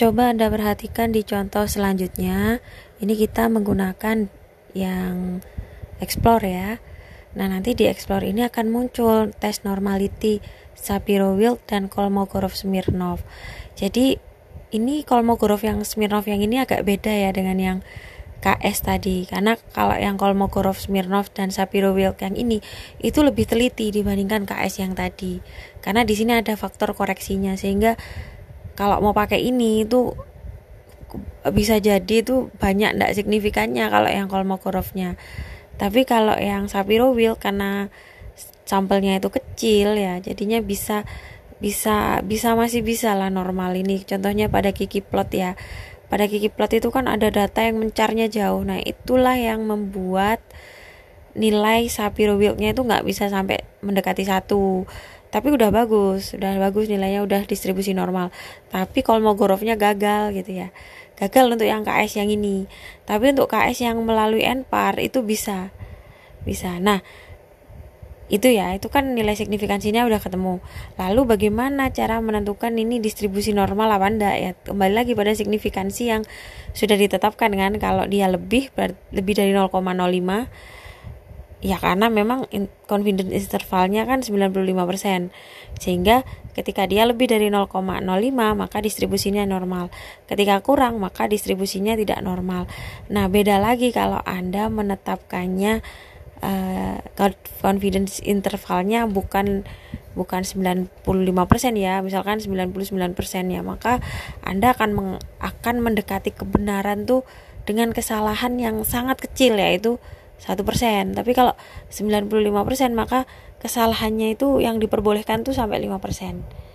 Coba Anda perhatikan di contoh selanjutnya. Ini kita menggunakan yang explore ya. Nah, nanti di explore ini akan muncul tes normality Sapiro-Wheel dan Kolmogorov-Smirnov. Jadi ini Kolmogorov yang Smirnov yang ini agak beda ya dengan yang KS tadi karena kalau yang Kolmogorov Smirnov dan Sapiro Wilk yang ini itu lebih teliti dibandingkan KS yang tadi karena di sini ada faktor koreksinya sehingga kalau mau pakai ini itu bisa jadi itu banyak tidak signifikannya kalau yang Kolmogorovnya tapi kalau yang Sapiro Wheel karena sampelnya itu kecil ya jadinya bisa bisa bisa masih bisa lah normal ini. Contohnya pada kiki plot ya. Pada kiki plot itu kan ada data yang mencarnya jauh. Nah itulah yang membuat nilai Sapiro Wheel-nya itu nggak bisa sampai mendekati satu tapi udah bagus udah bagus nilainya udah distribusi normal. Tapi Kolmogorovnya gagal gitu ya. Gagal untuk yang KS yang ini. Tapi untuk KS yang melalui NPAR itu bisa. Bisa. Nah itu ya itu kan nilai signifikansinya udah ketemu. Lalu bagaimana cara menentukan ini distribusi normal apa enggak ya? Kembali lagi pada signifikansi yang sudah ditetapkan kan kalau dia lebih lebih dari 0,05 ya karena memang confidence intervalnya kan 95% sehingga ketika dia lebih dari 0,05 maka distribusinya normal. Ketika kurang maka distribusinya tidak normal. Nah beda lagi kalau Anda menetapkannya uh, confidence intervalnya bukan bukan 95% ya. Misalkan 99% ya maka Anda akan meng, akan mendekati kebenaran tuh dengan kesalahan yang sangat kecil yaitu satu persen. Tapi kalau 95% maka kesalahannya itu yang diperbolehkan tuh sampai 5%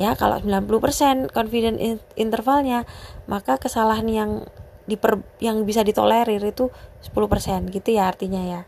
ya kalau 90% confident intervalnya maka kesalahan yang diper yang bisa ditolerir itu 10% gitu ya artinya ya